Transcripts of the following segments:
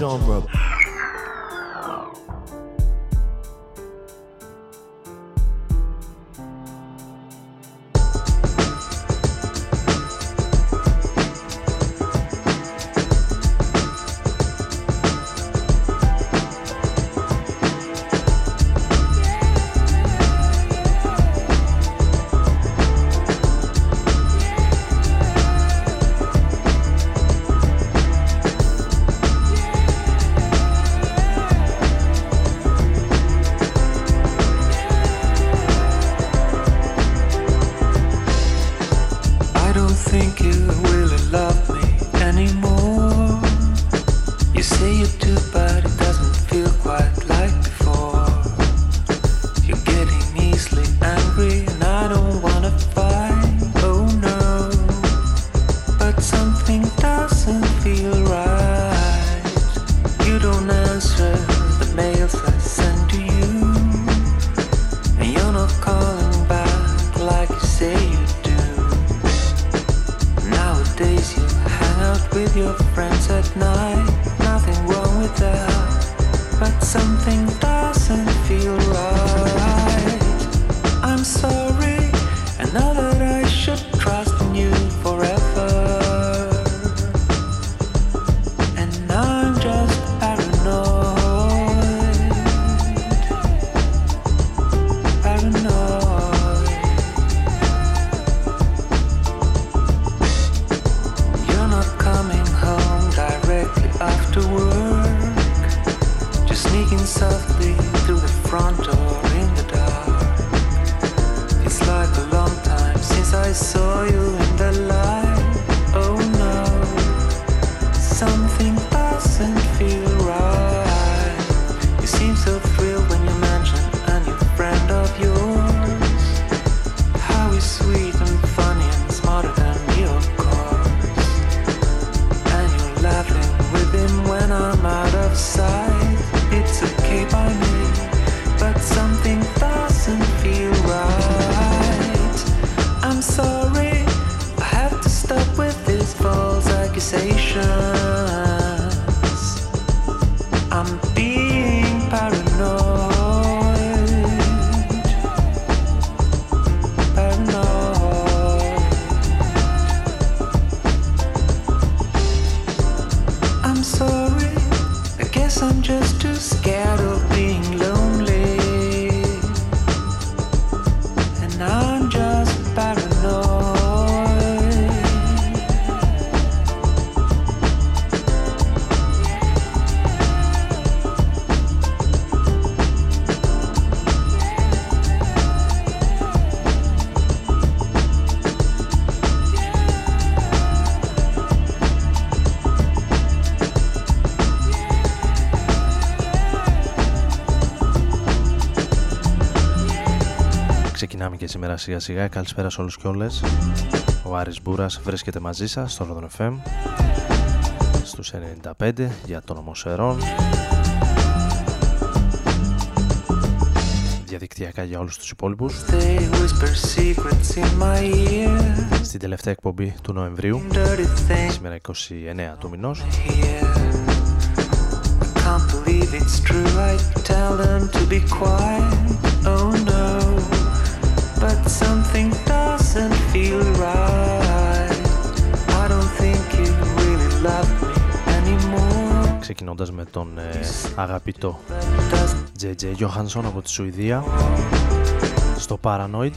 genre. Bon genre. σήμερα σιγά σιγά. Καλησπέρα σε όλους και όλες. Ο Άρης Μπούρας βρίσκεται μαζί σας στο Rodon FM στους 95 για τον Ομοσερών. Διαδικτυακά για όλους τους υπόλοιπους. Στην τελευταία εκπομπή του Νοεμβρίου, σήμερα 29 του μηνός. can't believe it's true. I tell them to be quiet. Oh no. But something doesn't feel right. I don't think you really love me anymore. Ξεκινώντας με τον ε, αγαπητό JJ Johansson από τη Σουηδία στο Paranoid.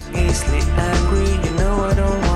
Angry, you know I don't wanna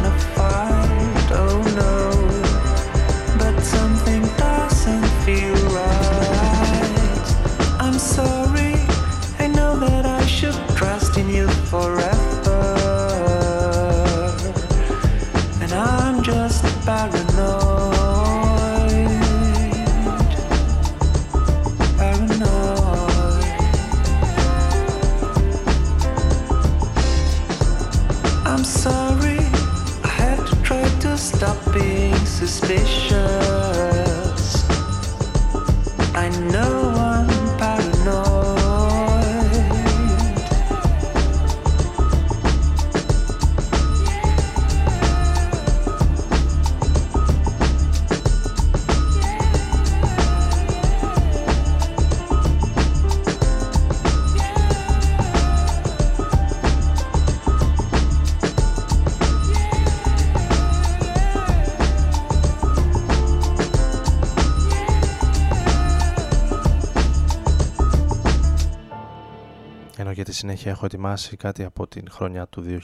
συνέχεια έχω ετοιμάσει κάτι από την χρονιά του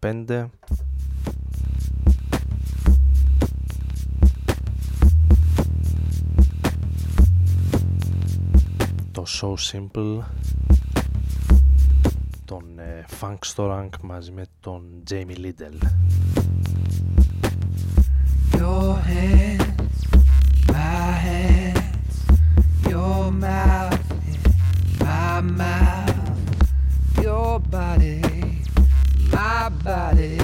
2015. Το So Simple τον ε, Funk Storank μαζί με τον Jamie Liddell. Your hand. body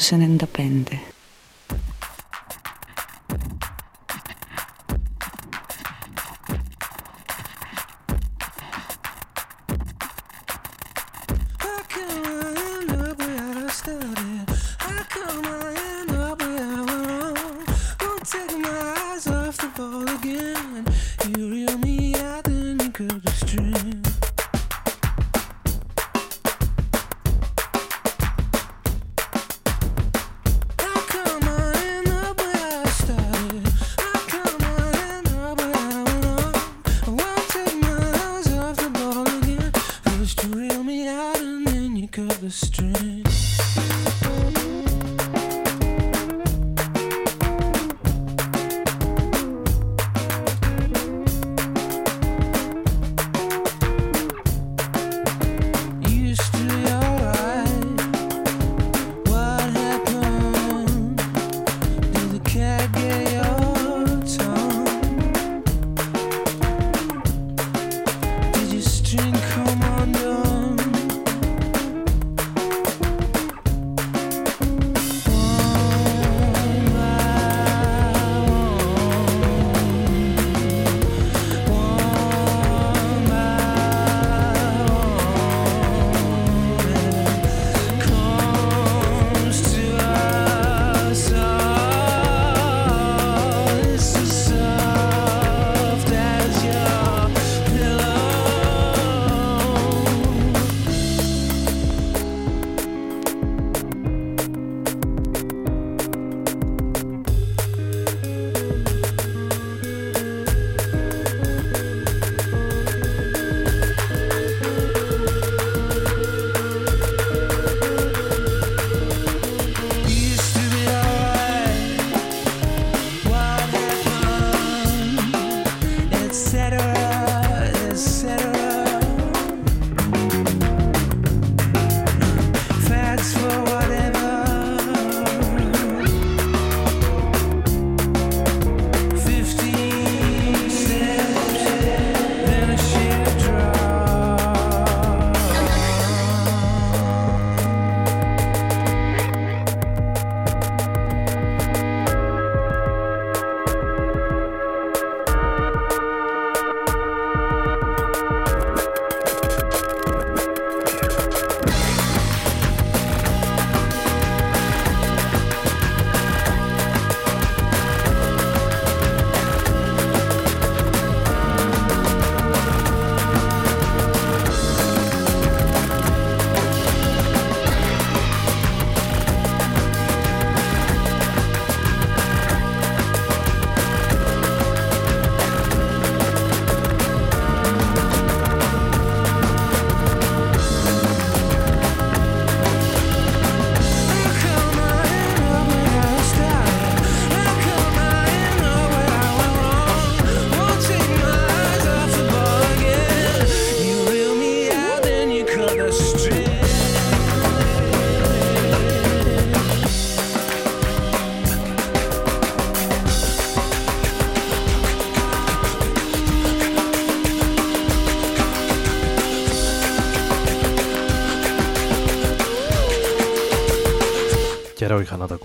Συνεχίζει να.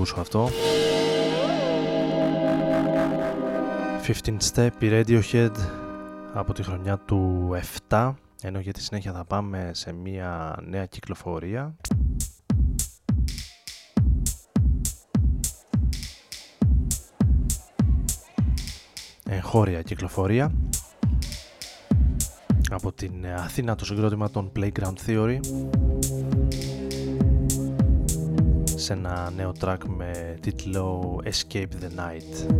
Ακούσω αυτό. 15 Step η Radiohead από τη χρονιά του 7 ενώ για τη συνέχεια θα πάμε σε μια νέα κυκλοφορία εγχώρια κυκλοφορία από την Αθήνα το συγκρότημα των Playground Theory σε ένα νέο track με τίτλο Escape the Night.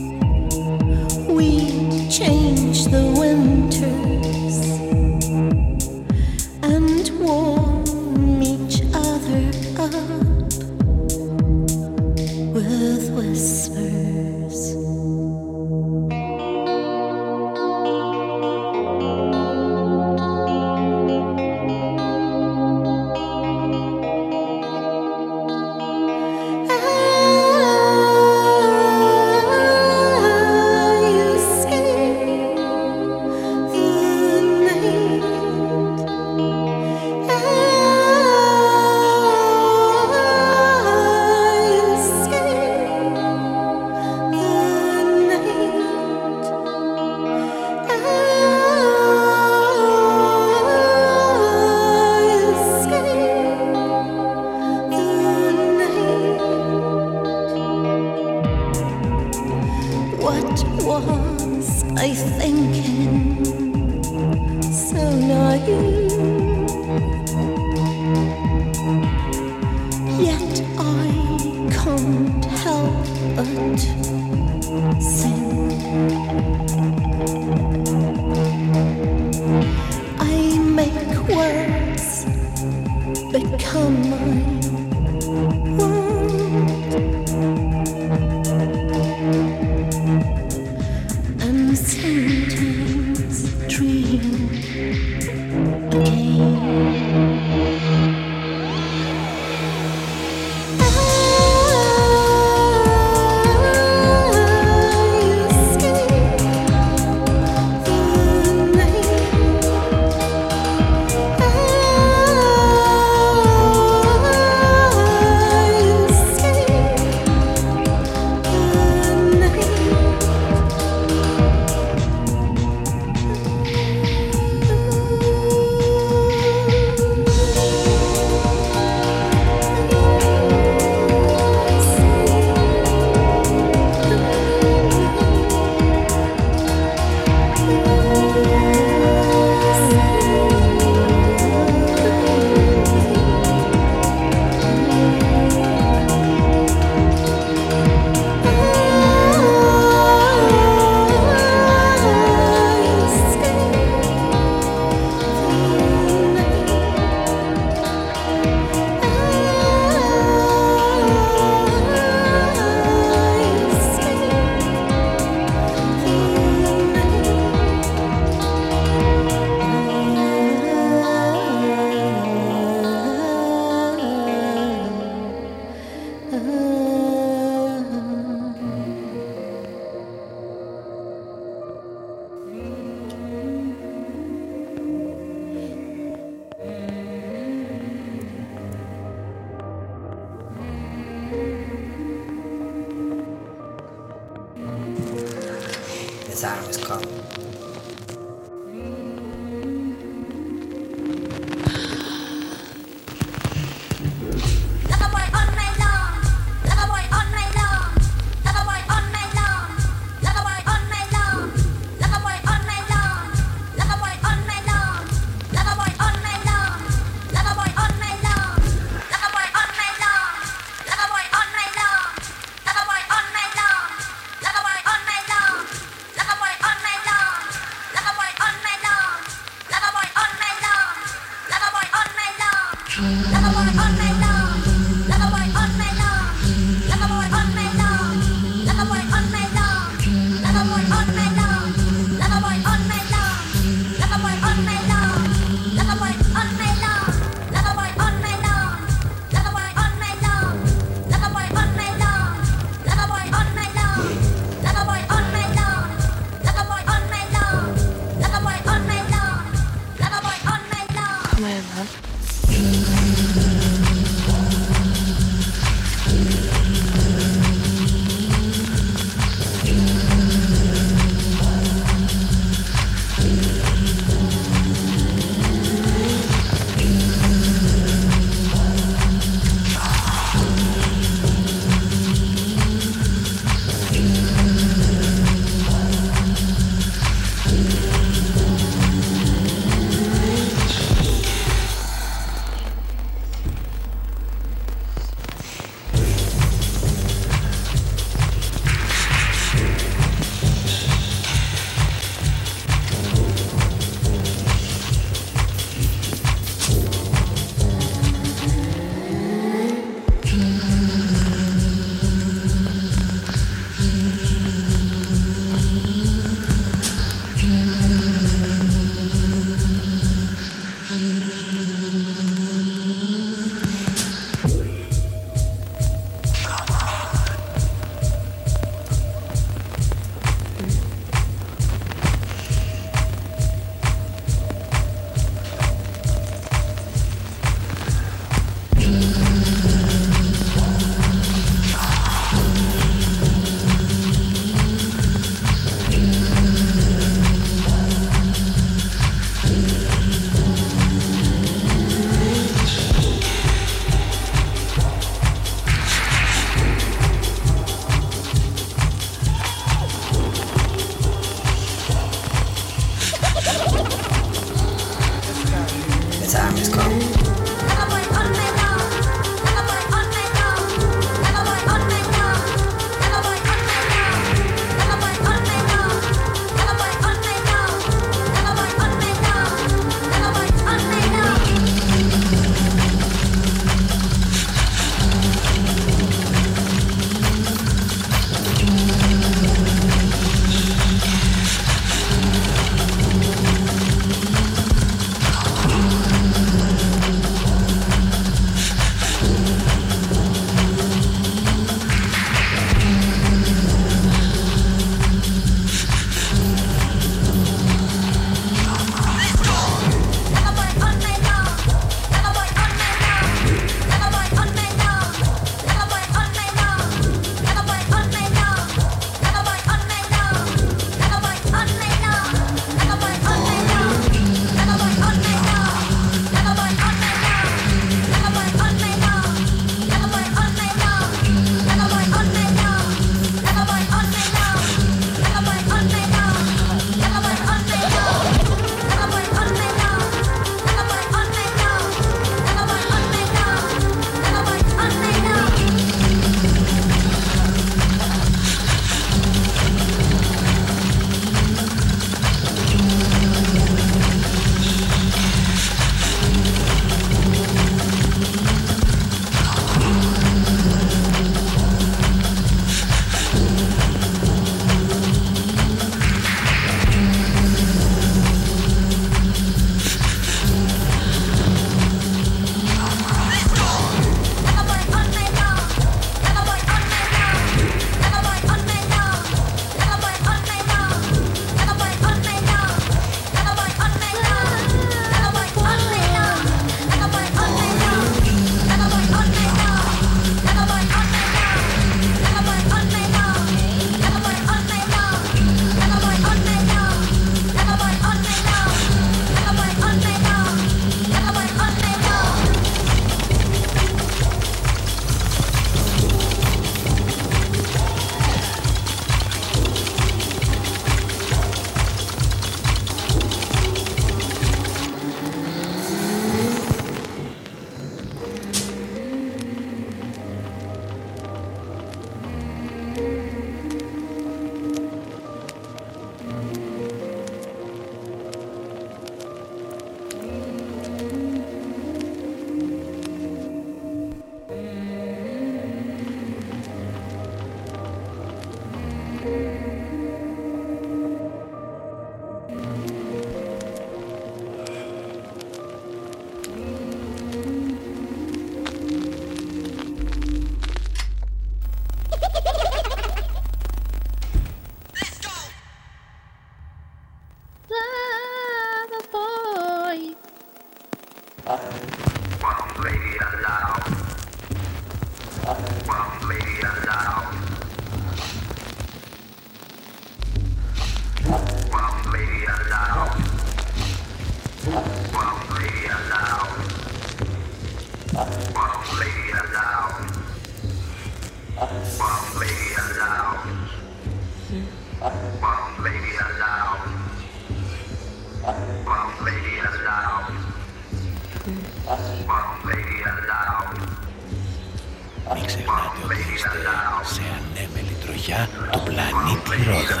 Μην ξεχνάτε ότι η Σανταό σε ανέμελη τροχιά του πλανήτη Ρόζα.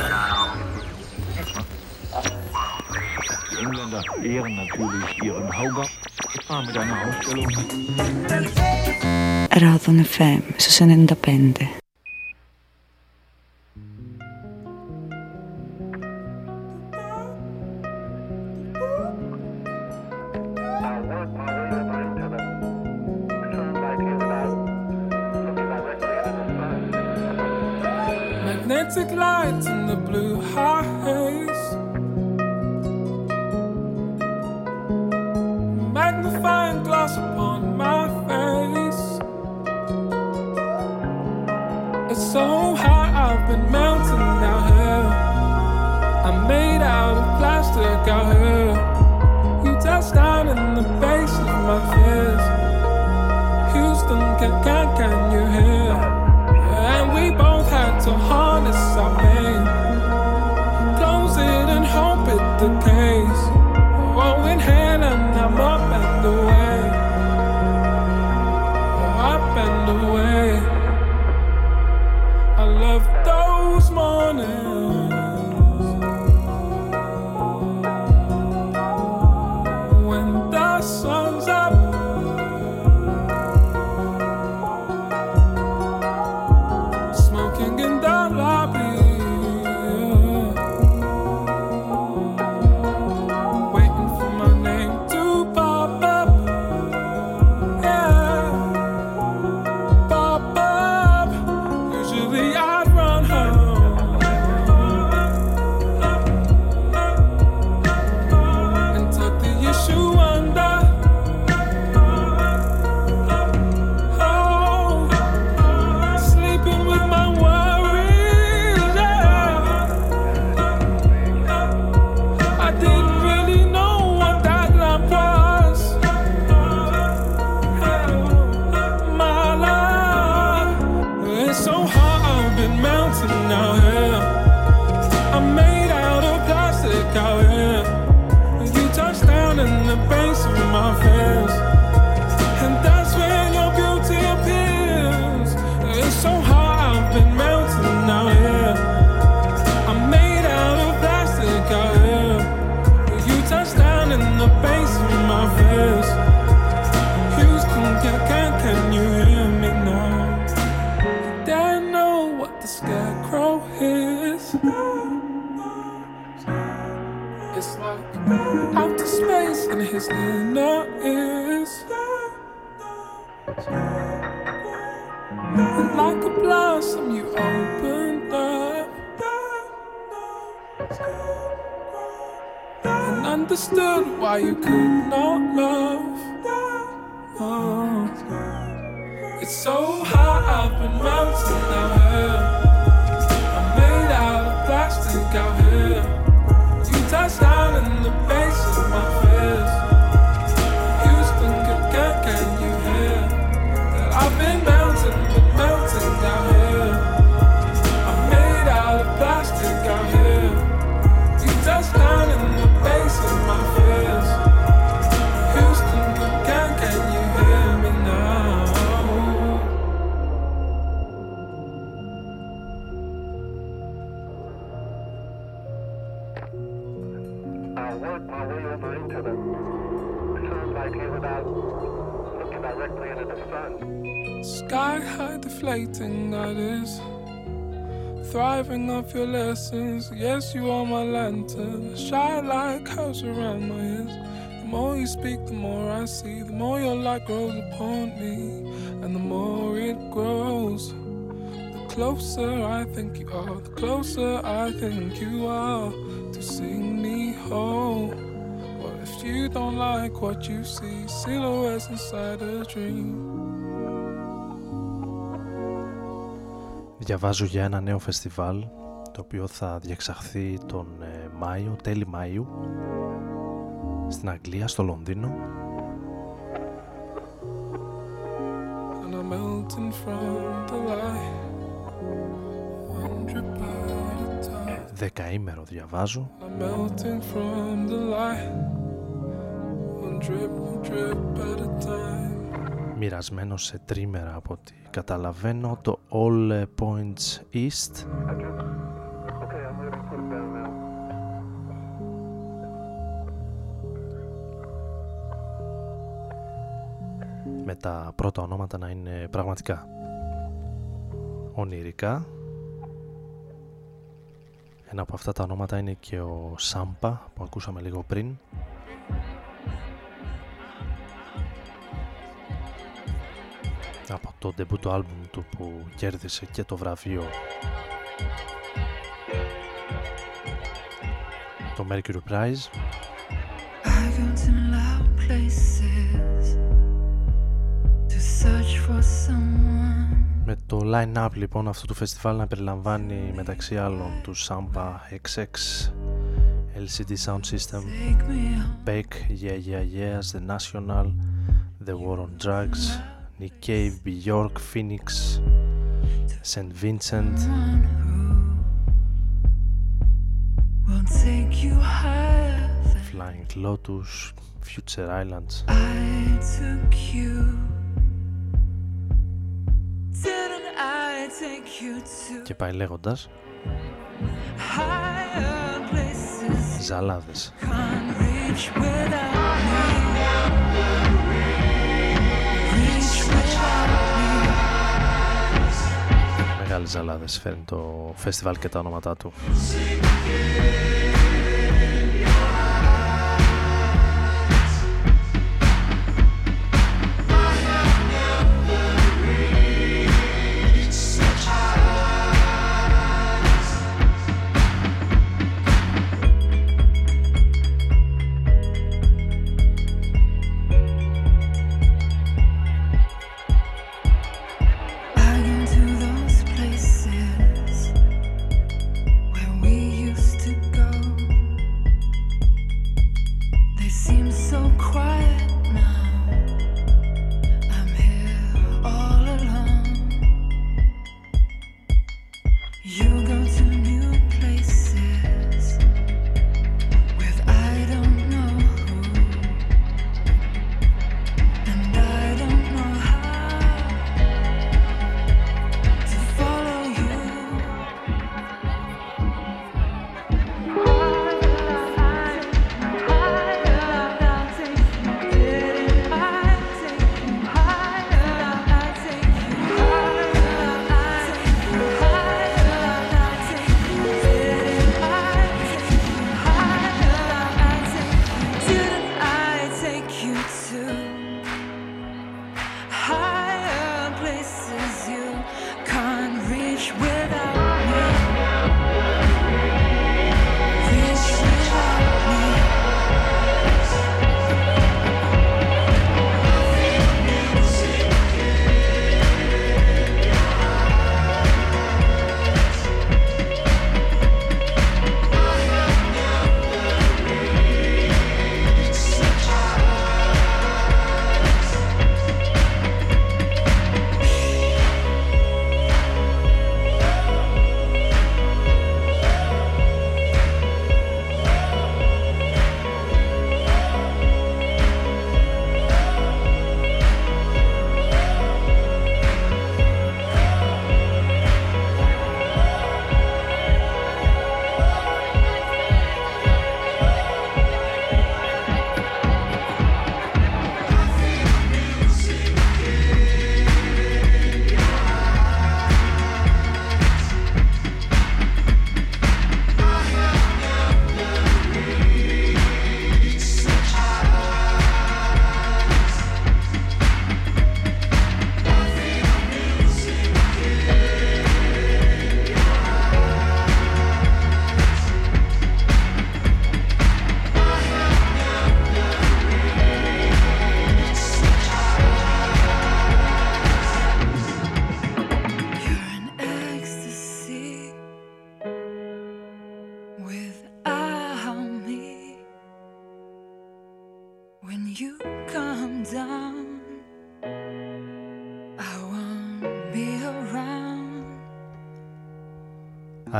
Οι Έλληνε εταιρείες - 95. Your lessons. Yes, you are my lantern. Shy like house around my ears. The more you speak, the more I see. The more your light grows upon me, and the more it grows. The closer I think you are, the closer I think you are to sing me home. Or if you don't like what you see. Silhouettes inside a dream. Διαβάζω για ένα νέο φεστιβάλ το οποίο θα διεξαχθεί τον ε, Μάιο, τέλη Μάιου στην Αγγλία, στο Λονδίνο And I'm melting from the light. One drip at a time. δεκαήμερο διαβάζω I'm melting from the light. One drip, one drip at a time. Μοιρασμένο σε τρίμερα από ό,τι καταλαβαίνω το All Points East. Με τα πρώτα ονόματα να είναι πραγματικά ονειρικά. Ένα από αυτά τα ονόματα είναι και ο Σάμπα που ακούσαμε λίγο πριν το debut του άλμπουμ του που κέρδισε και το βραβείο. Το Mercury Prize. Με το line-up λοιπόν αυτού του φεστιβάλ να περιλαμβάνει μεταξύ άλλων του Samba XX LCD Sound System Beck, Yeah Yeah Yeah The National, The War on Drugs Nick Cave, Bjork, Phoenix St. Vincent One who will take you higher than Flying Lotus, Future Islands I took you. Didn't I take you to και πάει λέγοντας higher places? Ζαλάδες Μεγάλες ζαλάδες φέρνει το φεστιβάλ και τα ονόματά του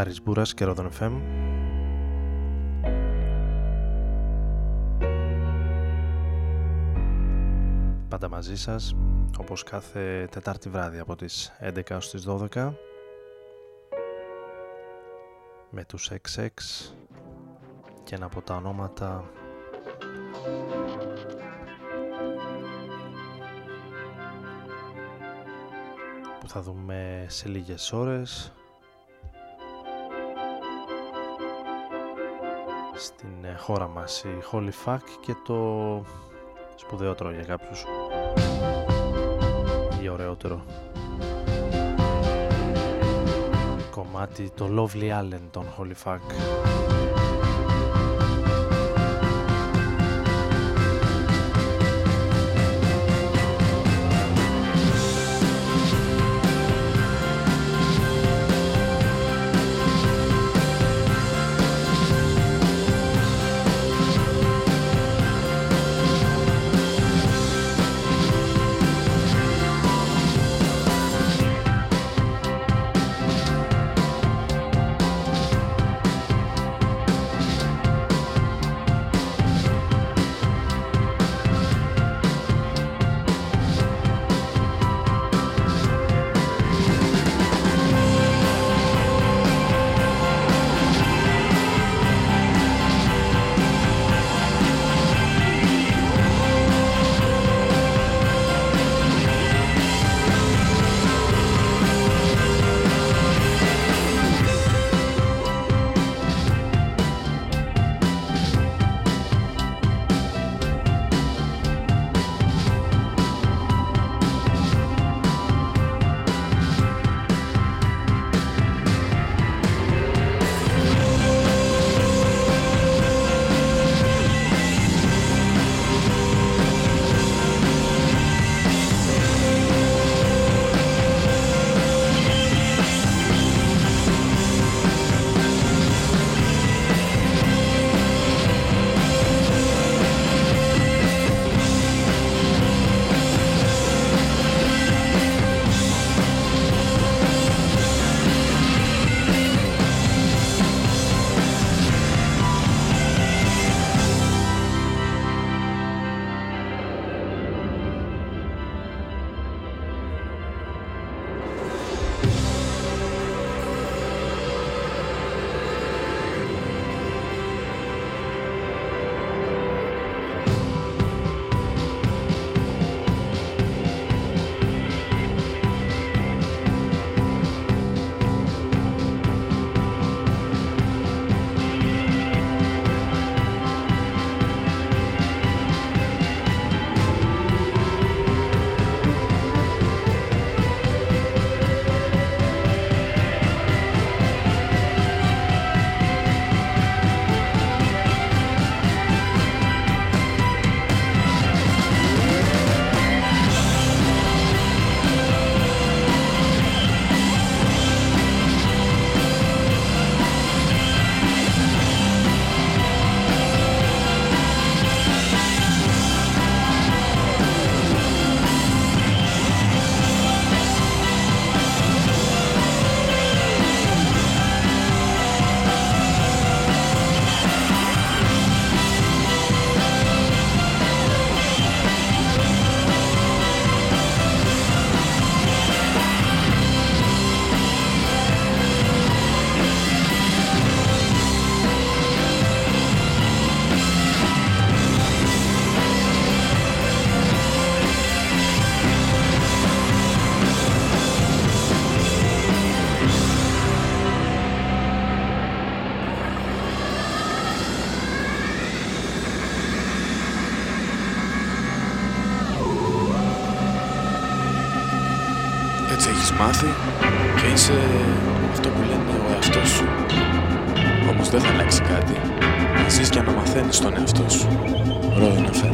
Άρης Μπούρας και Ρόδον FM. Πάντα μαζί σας, όπως κάθε Τετάρτη βράδυ από τις 11 ως τις 12 με τους XX και ένα από τα ονόματα. Που θα δούμε σε λίγες ώρες στην ε, χώρα μας η Holy Fuck και το σπουδαιότερο για κάποιους. Ή ωραιότερο. Κομμάτι το Lovely Allen των Holy Fuck Δεν θα αλλάξει κάτι. Μεσύ για να μαθαίνε στον εαυτό σου. Πρώτα να.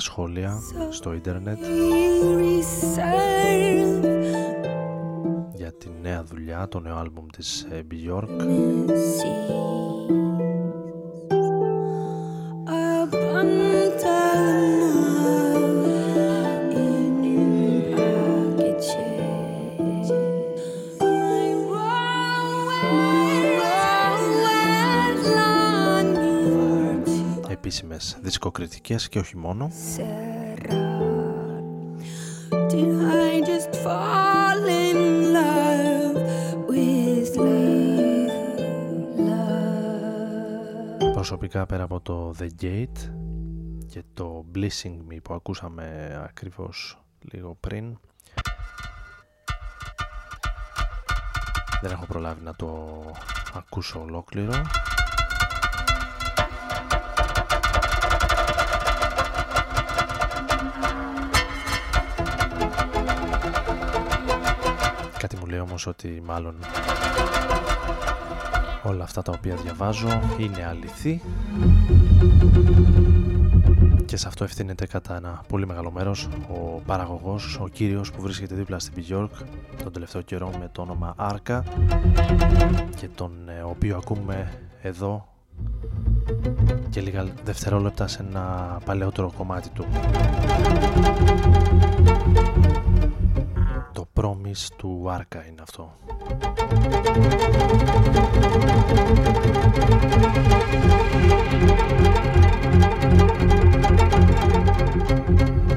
Σχόλια στο ίντερνετ. Για τη νέα δουλειά, το νέο άλμπουμ της ε, δισκοκριτικές και όχι μόνο. Προσωπικά πέρα από το The Gate και το Blessing Me που ακούσαμε ακριβώς λίγο πριν δεν έχω προλάβει να το ακούσω ολόκληρο λέει όμως ότι μάλλον όλα αυτά τα οποία διαβάζω είναι αληθή και σε αυτό ευθύνεται κατά ένα πολύ μεγάλο μέρος ο παραγωγός, ο κύριος που βρίσκεται δίπλα στην Bjork τον τελευταίο καιρό με το όνομα Άρκα και τον ε, οποίο ακούμε εδώ και λίγα δευτερόλεπτα σε ένα παλαιότερο κομμάτι του. Promise του Άρκα είναι αυτό. Μουσική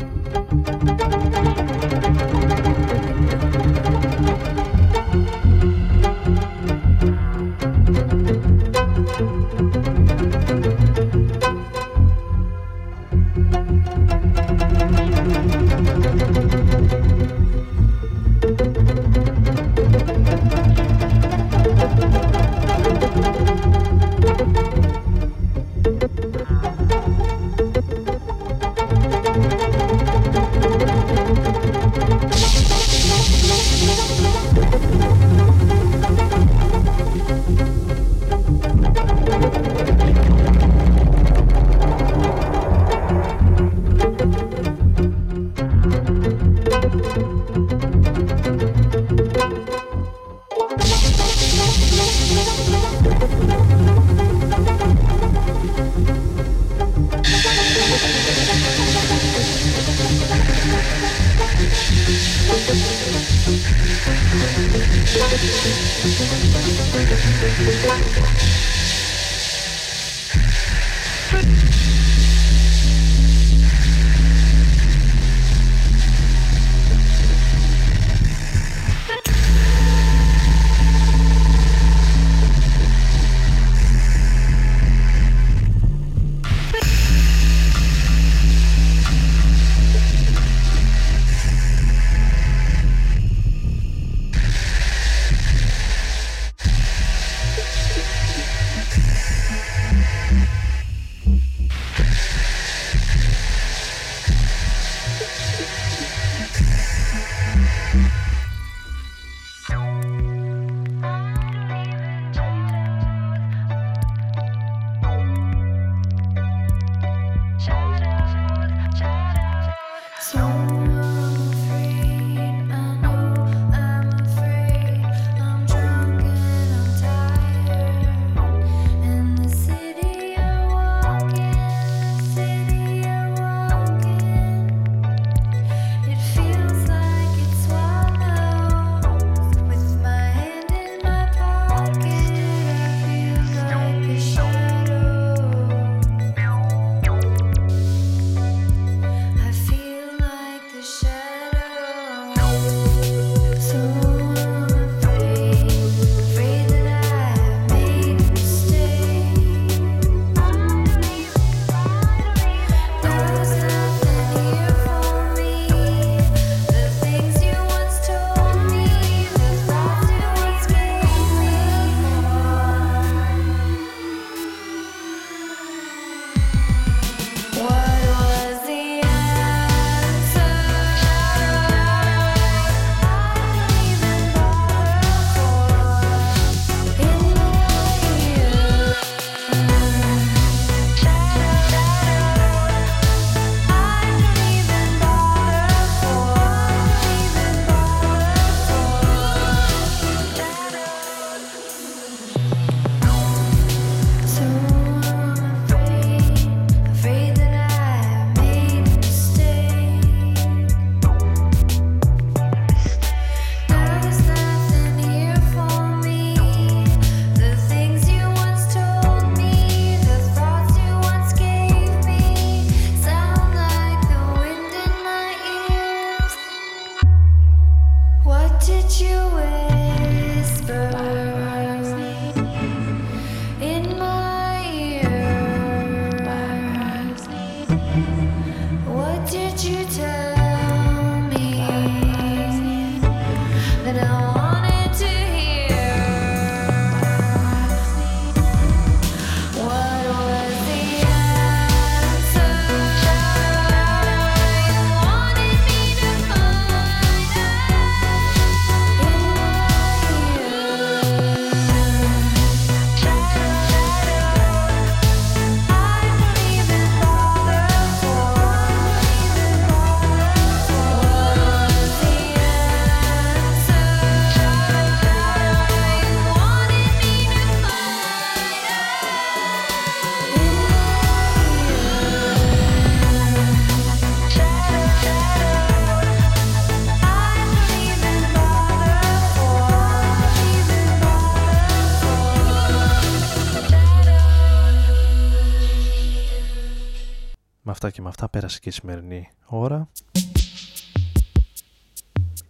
και με αυτά πέρασε και η σημερινή ώρα.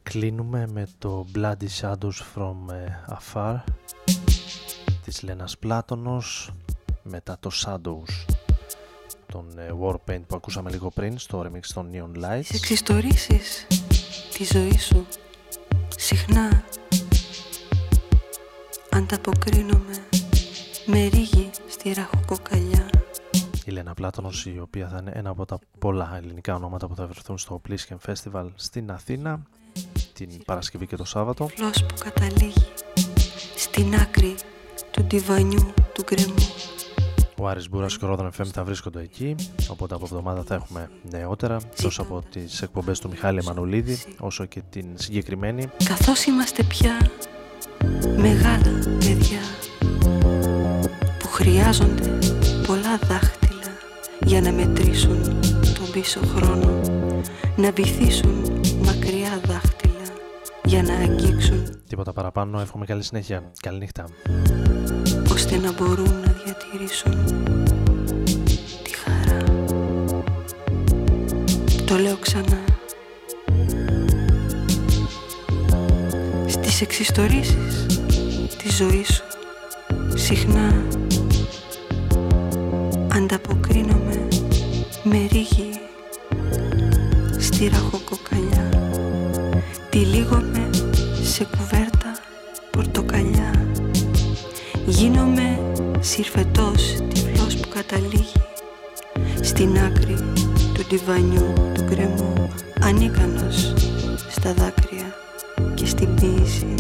Κλείνουμε με το Bloody Shadows from ε, Afar της Λένας Πλάτωνος μετά το Shadows τον ε, Warpaint που ακούσαμε λίγο πριν στο remix των Neon Lights. Σε εξιστορήσεις της ζωής σου συχνά ανταποκρίνομαι με ρίγη στη ραχοκοκαλιά η Λένα Πλάτωνος η οποία θα είναι ένα από τα πολλά ελληνικά ονόματα που θα βρεθούν στο Plisken Festival στην Αθήνα την Παρασκευή και το Σάββατο. Φλός που καταλήγει στην άκρη του τιβανιού του γκρεμού. Ο Άρης Μπούρας και ο Ρόδον FM θα βρίσκονται εκεί οπότε από εβδομάδα θα έχουμε νεότερα τόσο από τις εκπομπές του Μιχάλη Εμμανουλίδη όσο και την συγκεκριμένη. Καθώς είμαστε πια μεγάλα παιδιά που χρειάζονται πολλά δάχτυλα για να μετρήσουν τον πίσω χρόνο να βυθίσουν μακριά δάχτυλα για να αγγίξουν Τίποτα παραπάνω, εύχομαι καλή συνέχεια. Καλή νύχτα. Ώστε να μπορούν να διατηρήσουν τη χαρά. Το λέω ξανά. Στις εξιστορήσεις της ζωής σου συχνά ανταποκρίνομαι με ρίγη στη ραχοκοκαλιά. Τυλίγομαι σε κουβέρτα πορτοκαλιά. Γίνομαι συρφετός τυφλός που καταλήγει στην άκρη του τιβανιού του γκρεμού. Ανίκανος στα δάκρυα και στην ποίηση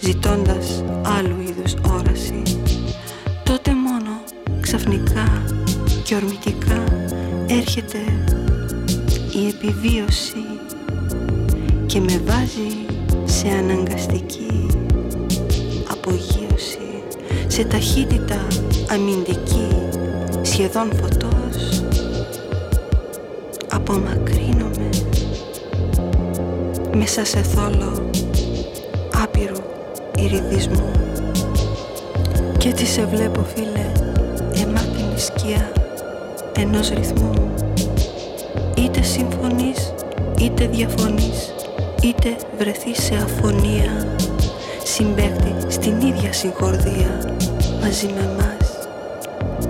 ζητώντας και ορμητικά έρχεται η επιβίωση και με βάζει σε αναγκαστική απογείωση σε ταχύτητα αμυντική σχεδόν φωτός. Απομακρύνομαι μέσα σε θόλο άπειρου ηριδισμού και έτσι σε βλέπω φίλε εμάτινη σκιά ενός ρυθμού. Είτε συμφωνείς είτε διαφωνείς είτε βρεθείς σε αφωνία. Συμπέχτη στην ίδια συγχορδία μαζί με μας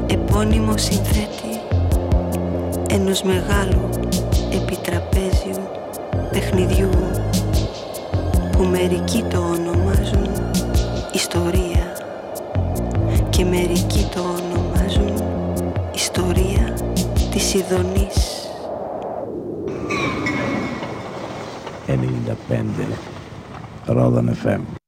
επώνυμο συνθέτη ενός μεγάλου επιτραπέζιου παιχνιδιού που μερικοί το ονομάζουν ιστορία και μερικοί το ονομάζουν της Ιδονής 95 Ρόδον FM